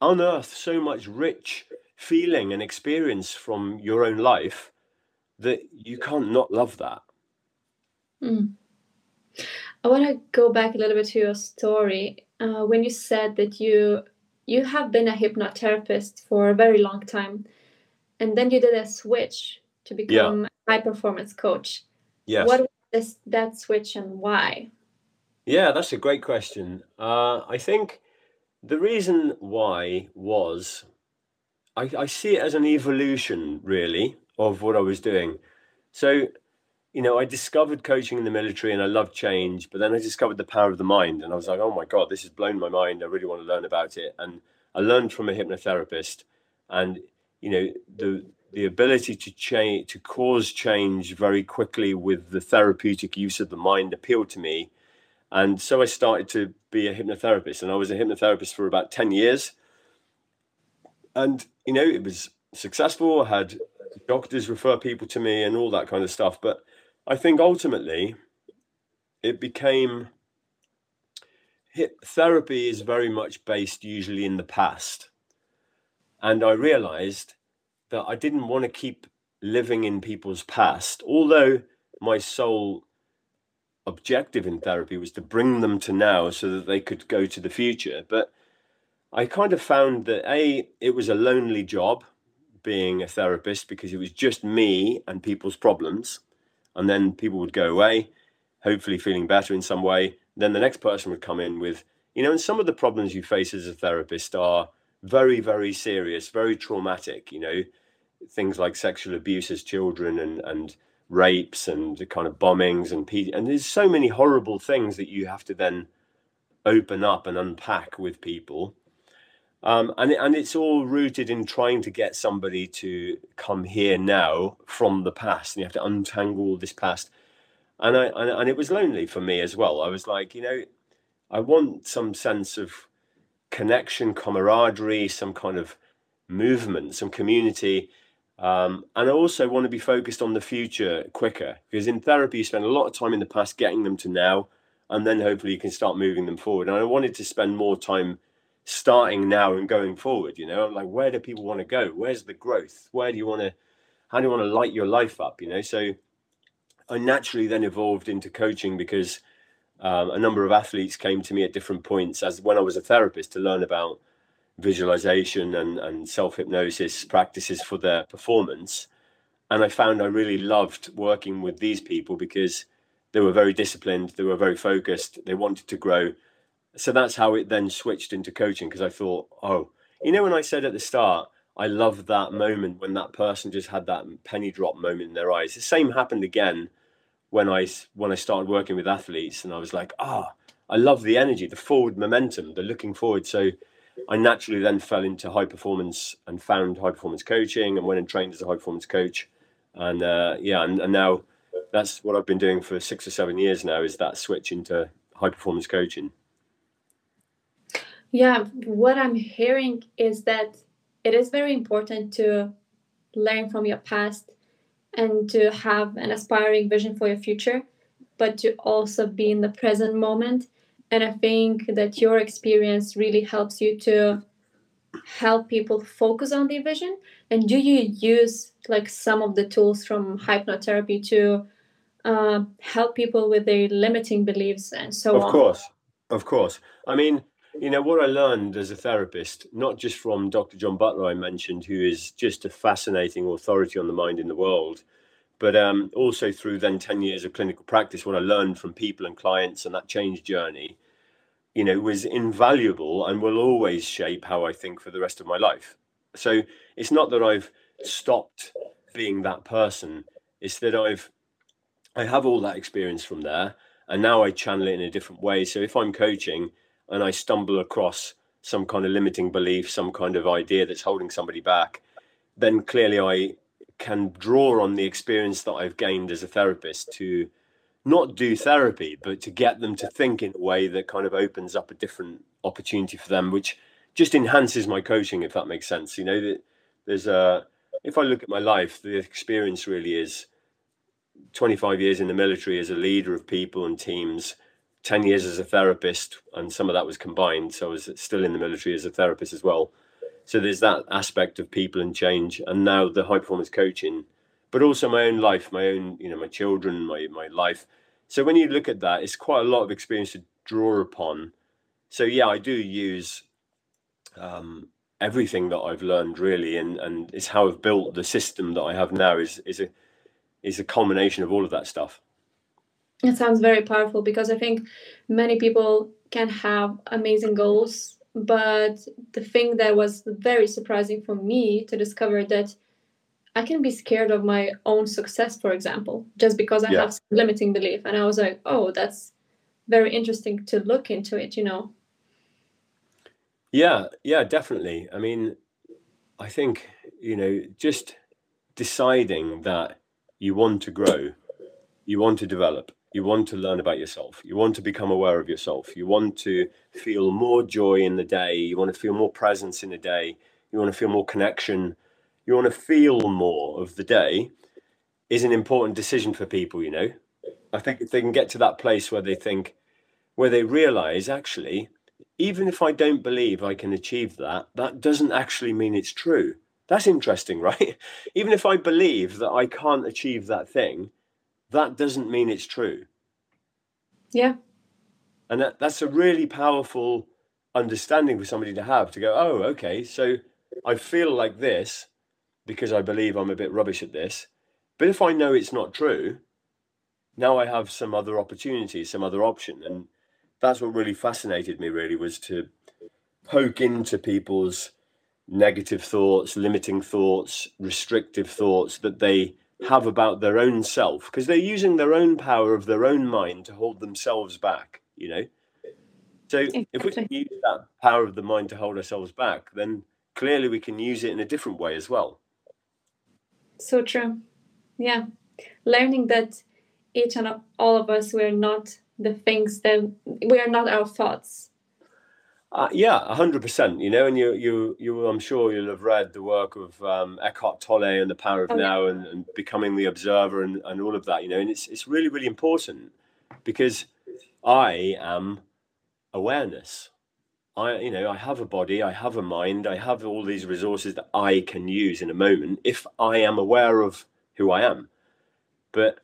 unearth so much rich feeling and experience from your own life that you can't not love that. Mm. I want to go back a little bit to your story uh, when you said that you you have been a hypnotherapist for a very long time, and then you did a switch to become yeah. a high performance coach. Yes. What was this, that switch and why? Yeah, that's a great question. Uh, I think the reason why was I, I see it as an evolution, really, of what I was doing. So, you know, I discovered coaching in the military and I loved change, but then I discovered the power of the mind. And I was like, oh my God, this has blown my mind. I really want to learn about it. And I learned from a hypnotherapist. And, you know, the the ability to change to cause change very quickly with the therapeutic use of the mind appealed to me. And so I started to be a hypnotherapist. And I was a hypnotherapist for about 10 years and you know it was successful. I had doctors refer people to me and all that kind of stuff. But I think ultimately it became therapy is very much based usually in the past. And I realized that I didn't want to keep living in people's past, although my sole objective in therapy was to bring them to now so that they could go to the future. But I kind of found that a it was a lonely job being a therapist because it was just me and people's problems, and then people would go away, hopefully feeling better in some way. Then the next person would come in with you know, and some of the problems you face as a therapist are very very serious, very traumatic. You know, things like sexual abuse as children and and rapes and the kind of bombings and and there's so many horrible things that you have to then open up and unpack with people um, and and it's all rooted in trying to get somebody to come here now from the past, and you have to untangle this past. And I and, and it was lonely for me as well. I was like, you know, I want some sense of connection, camaraderie, some kind of movement, some community. Um, and I also want to be focused on the future quicker because in therapy, you spend a lot of time in the past getting them to now, and then hopefully you can start moving them forward. And I wanted to spend more time starting now and going forward you know I'm like where do people want to go? Where's the growth? Where do you want to how do you want to light your life up you know? So i naturally then evolved into coaching because um, a number of athletes came to me at different points as when i was a therapist to learn about visualization and, and self-hypnosis practices for their performance. And i found i really loved working with these people because they were very disciplined they were very focused they wanted to grow so that's how it then switched into coaching because I thought, oh, you know, when I said at the start, I love that moment when that person just had that penny drop moment in their eyes. The same happened again when I when I started working with athletes, and I was like, ah, oh, I love the energy, the forward momentum, the looking forward. So I naturally then fell into high performance and found high performance coaching, and went and trained as a high performance coach. And uh, yeah, and, and now that's what I've been doing for six or seven years now. Is that switch into high performance coaching. Yeah, what I'm hearing is that it is very important to learn from your past and to have an aspiring vision for your future, but to also be in the present moment. And I think that your experience really helps you to help people focus on their vision. And do you use like some of the tools from hypnotherapy to uh, help people with their limiting beliefs and so of on? Of course, of course. I mean, you know, what I learned as a therapist, not just from Dr. John Butler, I mentioned, who is just a fascinating authority on the mind in the world, but um, also through then 10 years of clinical practice, what I learned from people and clients and that change journey, you know, was invaluable and will always shape how I think for the rest of my life. So it's not that I've stopped being that person, it's that I've I have all that experience from there and now I channel it in a different way. So if I'm coaching, and I stumble across some kind of limiting belief, some kind of idea that's holding somebody back, then clearly I can draw on the experience that I've gained as a therapist to not do therapy, but to get them to think in a way that kind of opens up a different opportunity for them, which just enhances my coaching, if that makes sense. You know, that there's a, if I look at my life, the experience really is 25 years in the military as a leader of people and teams 10 years as a therapist, and some of that was combined. So I was still in the military as a therapist as well. So there's that aspect of people and change, and now the high performance coaching, but also my own life, my own, you know, my children, my my life. So when you look at that, it's quite a lot of experience to draw upon. So yeah, I do use um, everything that I've learned really, and and it's how I've built the system that I have now. Is is a is a culmination of all of that stuff. It sounds very powerful because I think many people can have amazing goals, but the thing that was very surprising for me to discover that I can be scared of my own success, for example, just because I yeah. have limiting belief. And I was like, oh, that's very interesting to look into it, you know? Yeah, yeah, definitely. I mean, I think, you know, just deciding that you want to grow, you want to develop, you want to learn about yourself. You want to become aware of yourself. You want to feel more joy in the day. You want to feel more presence in the day. You want to feel more connection. You want to feel more of the day is an important decision for people, you know. I think if they can get to that place where they think, where they realize actually, even if I don't believe I can achieve that, that doesn't actually mean it's true. That's interesting, right? even if I believe that I can't achieve that thing, that doesn't mean it's true. Yeah. And that, that's a really powerful understanding for somebody to have to go, oh, okay, so I feel like this because I believe I'm a bit rubbish at this. But if I know it's not true, now I have some other opportunity, some other option. And that's what really fascinated me, really, was to poke into people's negative thoughts, limiting thoughts, restrictive thoughts that they have about their own self because they're using their own power of their own mind to hold themselves back you know? So exactly. if we can use that power of the mind to hold ourselves back then clearly we can use it in a different way as well. So true. Yeah. Learning that each and all of us we're not the things that we are not our thoughts uh, yeah, hundred percent. You know, and you, you, you. I'm sure you'll have read the work of um, Eckhart Tolle and the Power of oh, Now, and, and, becoming the observer, and, and all of that. You know, and it's it's really really important because I am awareness. I, you know, I have a body, I have a mind, I have all these resources that I can use in a moment if I am aware of who I am. But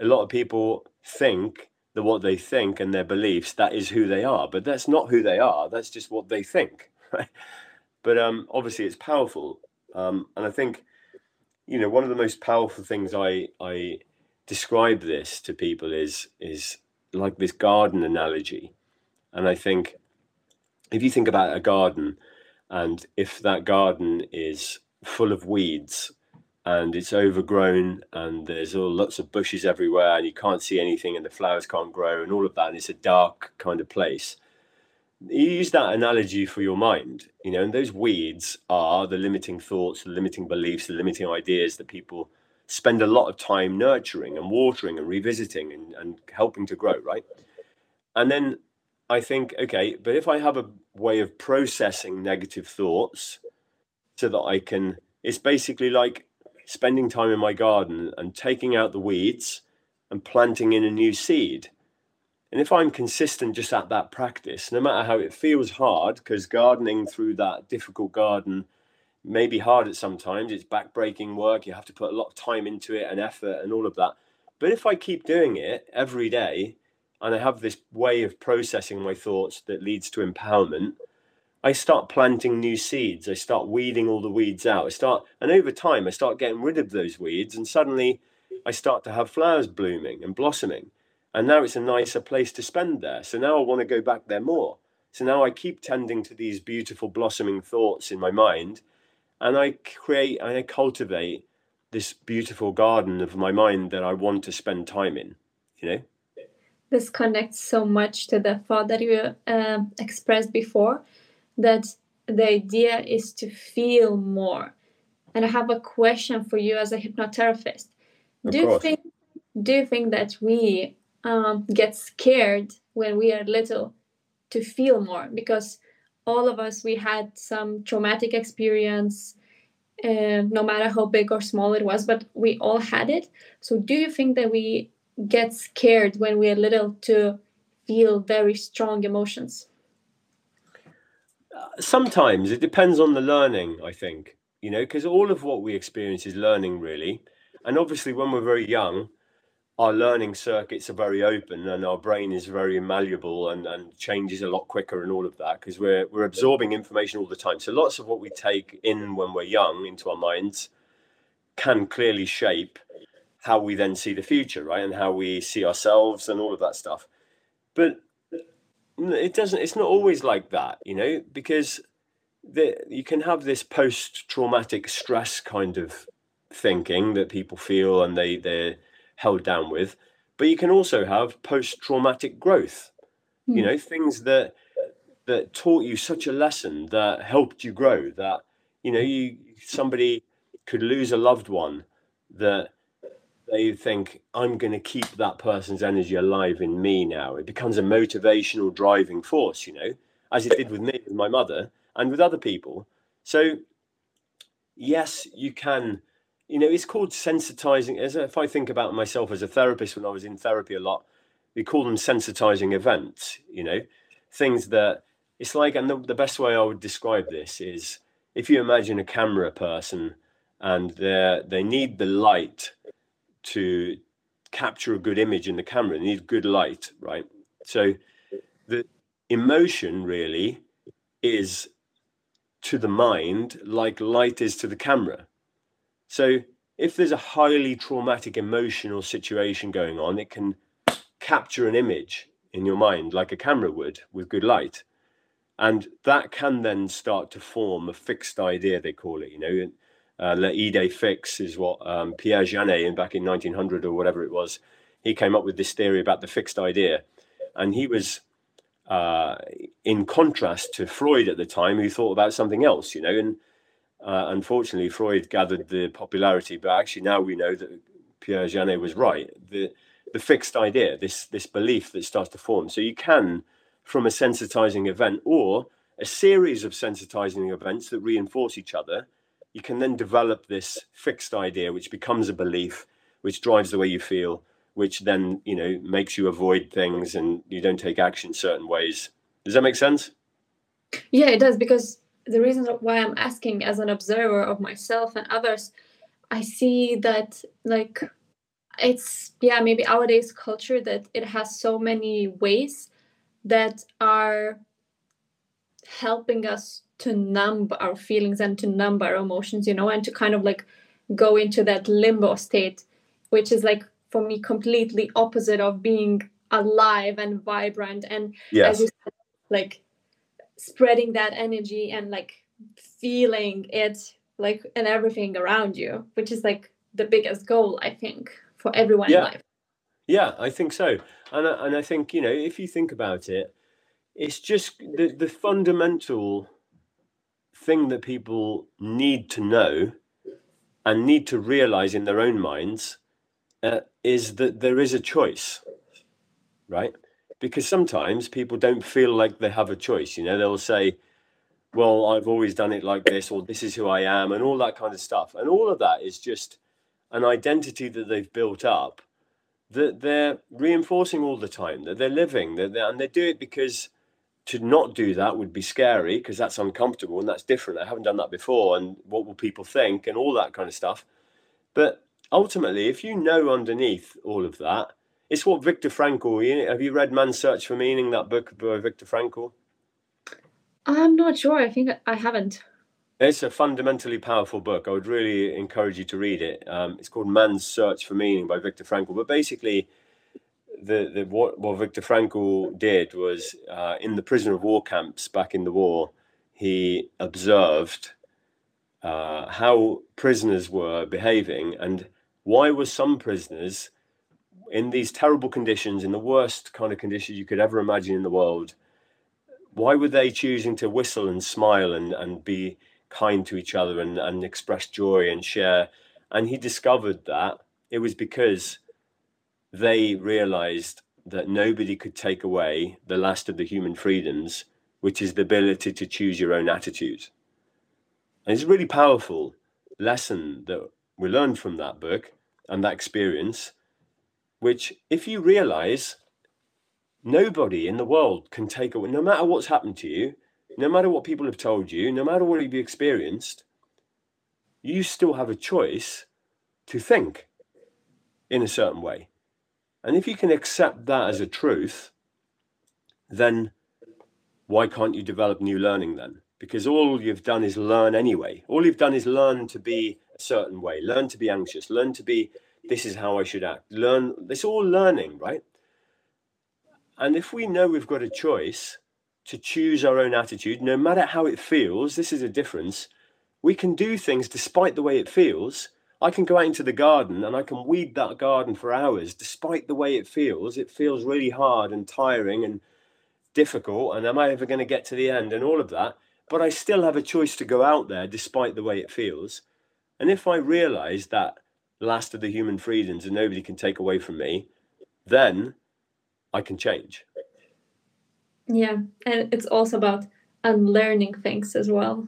a lot of people think the what they think and their beliefs that is who they are. But that's not who they are that's just what they think but um obviously it's powerful um and i think you know one of the most powerful things i i describe this to people is is like this garden analogy. And i think if you think about a garden and if that garden is full of weeds and it's overgrown and there's all lots of bushes everywhere and you can't see anything and the flowers can't grow and all of that and it's a dark kind of place. You use that analogy for your mind you know and those weeds are the limiting thoughts the limiting beliefs the limiting ideas that people spend a lot of time nurturing and watering and revisiting and, and helping to grow right? And then i think okay but if i have a way of processing negative thoughts so that i can it's basically like spending time in my garden and taking out the weeds and planting in a new seed. And if I'm consistent just at that practice, no matter how it feels hard, because gardening through that difficult garden may be hard at sometimes, it's backbreaking work, you have to put a lot of time into it and effort and all of that. But if I keep doing it every day, and I have this way of processing my thoughts that leads to empowerment, I start planting new seeds. I start weeding all the weeds out. I start, and over time, I start getting rid of those weeds, and suddenly I start to have flowers blooming and blossoming. And now it's a nicer place to spend there. So now I want to go back there more. So now I keep tending to these beautiful blossoming thoughts in my mind, and I create and I cultivate this beautiful garden of my mind that I want to spend time in. You know this connects so much to the thought that you uh, expressed before that the idea is to feel more. And i have a question for you as a hypnotherapist. Of do you think do you think that we um, get scared when we are little to feel more? Because all of us we had some traumatic experience uh, no matter how big or small it was but we all had it. So do you think that we get scared when we're little to feel very strong emotions. Sometimes it depends on the learning, I think, you know, because all of what we experience is learning, really. And obviously, when we're very young, our learning circuits are very open and our brain is very malleable and, and changes a lot quicker and all of that because we're, we're absorbing information all the time. So, lots of what we take in when we're young into our minds can clearly shape how we then see the future, right? And how we see ourselves and all of that stuff. But it doesn't, it's not always like that, you know, because the, you can have this post traumatic stress kind of thinking that people feel and they, they're held down with. But you can also have post traumatic growth, mm. you hmm. know, things that, that taught you such a lesson that helped you grow that, you know, you, somebody could lose a loved one that they think i'm going to keep that person's energy alive in me now. It becomes a motivational driving force you know as it did with me with my mother and with other people. So yes you can you know it's called sensitizing as if i think about myself as a therapist when i was in therapy a lot we call them sensitizing events you know things that it's like and the, the best way i would describe this is if you imagine a camera person and they they need the light to capture a good image in the camera. They need good light, right? So the emotion really is to the mind like light is to the camera. So if there's a highly traumatic emotional situation going on, it can capture an image in your mind like a camera would with good light. And that can then start to form a fixed idea, they call it, you know, uh, idée fixe is what um, Pierre Janet, in back in 1900 or whatever it was, he came up with this theory about the fixed idea, and he was uh, in contrast to Freud at the time, who thought about something else, you know. And uh, unfortunately, Freud gathered the popularity, but actually now we know that Pierre Janet was right. The the fixed idea, this this belief that starts to form. So you can, from a sensitizing event or a series of sensitizing events that reinforce each other, you can then develop this fixed idea, which becomes a belief, which drives the way you feel, which then you know makes you avoid things and you don't take action certain ways. Does that make sense? Yeah, it does because the reason why I'm asking as an observer of myself and others, I see that like it's yeah maybe nowadays culture that it has so many ways that are helping us to numb our feelings and to numb our emotions you know and to kind of like go into that limbo state which is like for me completely opposite of being alive and vibrant and yes. said, like spreading that energy and like feeling it like and everything around you which is like the biggest goal i think for everyone yeah. in life yeah i think so and I, and I think you know if you think about it it's just the, the fundamental thing that people need to know and need to realize in their own minds uh, is that there is a choice, right? Because sometimes people don't feel like they have a choice. You know, they'll say, well, I've always done it like this, or this is who I am, and all that kind of stuff. And all of that is just an identity that they've built up that they're reinforcing all the time, that they're living, that they're, and they do it because to not do that would be scary because that's uncomfortable and that's different. I haven't done that before, and what will people think, and all that kind of stuff. But ultimately, if you know underneath all of that, it's what Viktor Frankl. Have you read Man's Search for Meaning? That book by Viktor Frankl. I'm not sure. I think I haven't. It's a fundamentally powerful book. I would really encourage you to read it. Um, it's called Man's Search for Meaning by Viktor Frankl. But basically, the, the what, what Viktor Frankl did was uh, in the prisoner of war camps back in the war, he observed uh, how prisoners were behaving and why were some prisoners in these terrible conditions, in the worst kind of conditions you could ever imagine in the world, why were they choosing to whistle and smile and, and be kind to each other and, and express joy and share? And he discovered that it was because they realized that nobody could take away the last of the human freedoms, which is the ability to choose your own attitude. And it's a really powerful lesson that we learned from that book and that experience, which, if you realize nobody in the world can take away, no matter what's happened to you, no matter what people have told you, no matter what you've experienced, you still have a choice to think in a certain way. And if you can accept that as a truth, then why can't you develop new learning then? Because all you've done is learn anyway. All you've done is learn to be a certain way, learn to be anxious, learn to be, this is how I should act. Learn, it's all learning, right? And if we know we've got a choice to choose our own attitude, no matter how it feels, this is a difference. We can do things despite the way it feels I can go out into the garden and I can weed that garden for hours, despite the way it feels. It feels really hard and tiring and difficult. And am I ever going to get to the end and all of that? But I still have a choice to go out there despite the way it feels. And if I realize that last of the human freedoms and nobody can take away from me, then I can change. Yeah. And it's also about unlearning things as well.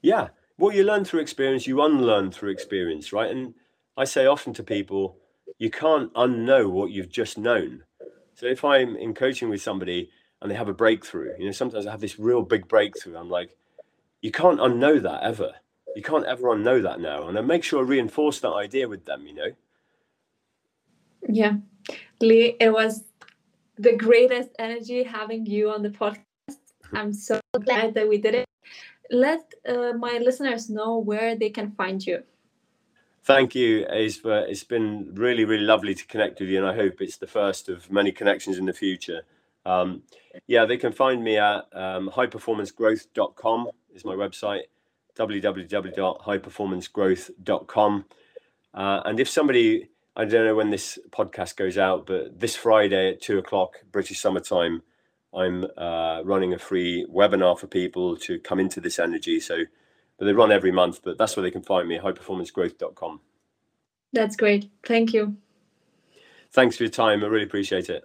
Yeah what you learn through experience, you unlearn through experience, right? And I say often to people, you can't unknow what you've just known. So if I'm in coaching with somebody and they have a breakthrough, you know, sometimes I have this real big breakthrough. I'm like, you can't unknow that ever. You can't ever unknow that now. And I make sure I reinforce that idea with them, you know? Yeah. Lee, it was the greatest energy having you on the podcast. I'm so glad that we did it let uh, my listeners know where they can find you. Thank you. It's been really, really lovely to connect with you, and I hope it's the first of many connections in the future. Um, yeah, they can find me at um, highperformancegrowth.com is my website, www.highperformancegrowth.com. Uh, and if somebody, I don't know when this podcast goes out, but this Friday at two o'clock British summertime, I'm uh, running a free webinar for people to come into this energy. So, but they run every month, but that's where they can find me, highperformancegrowth.com. That's great. Thank you. Thanks for your time. I really appreciate it.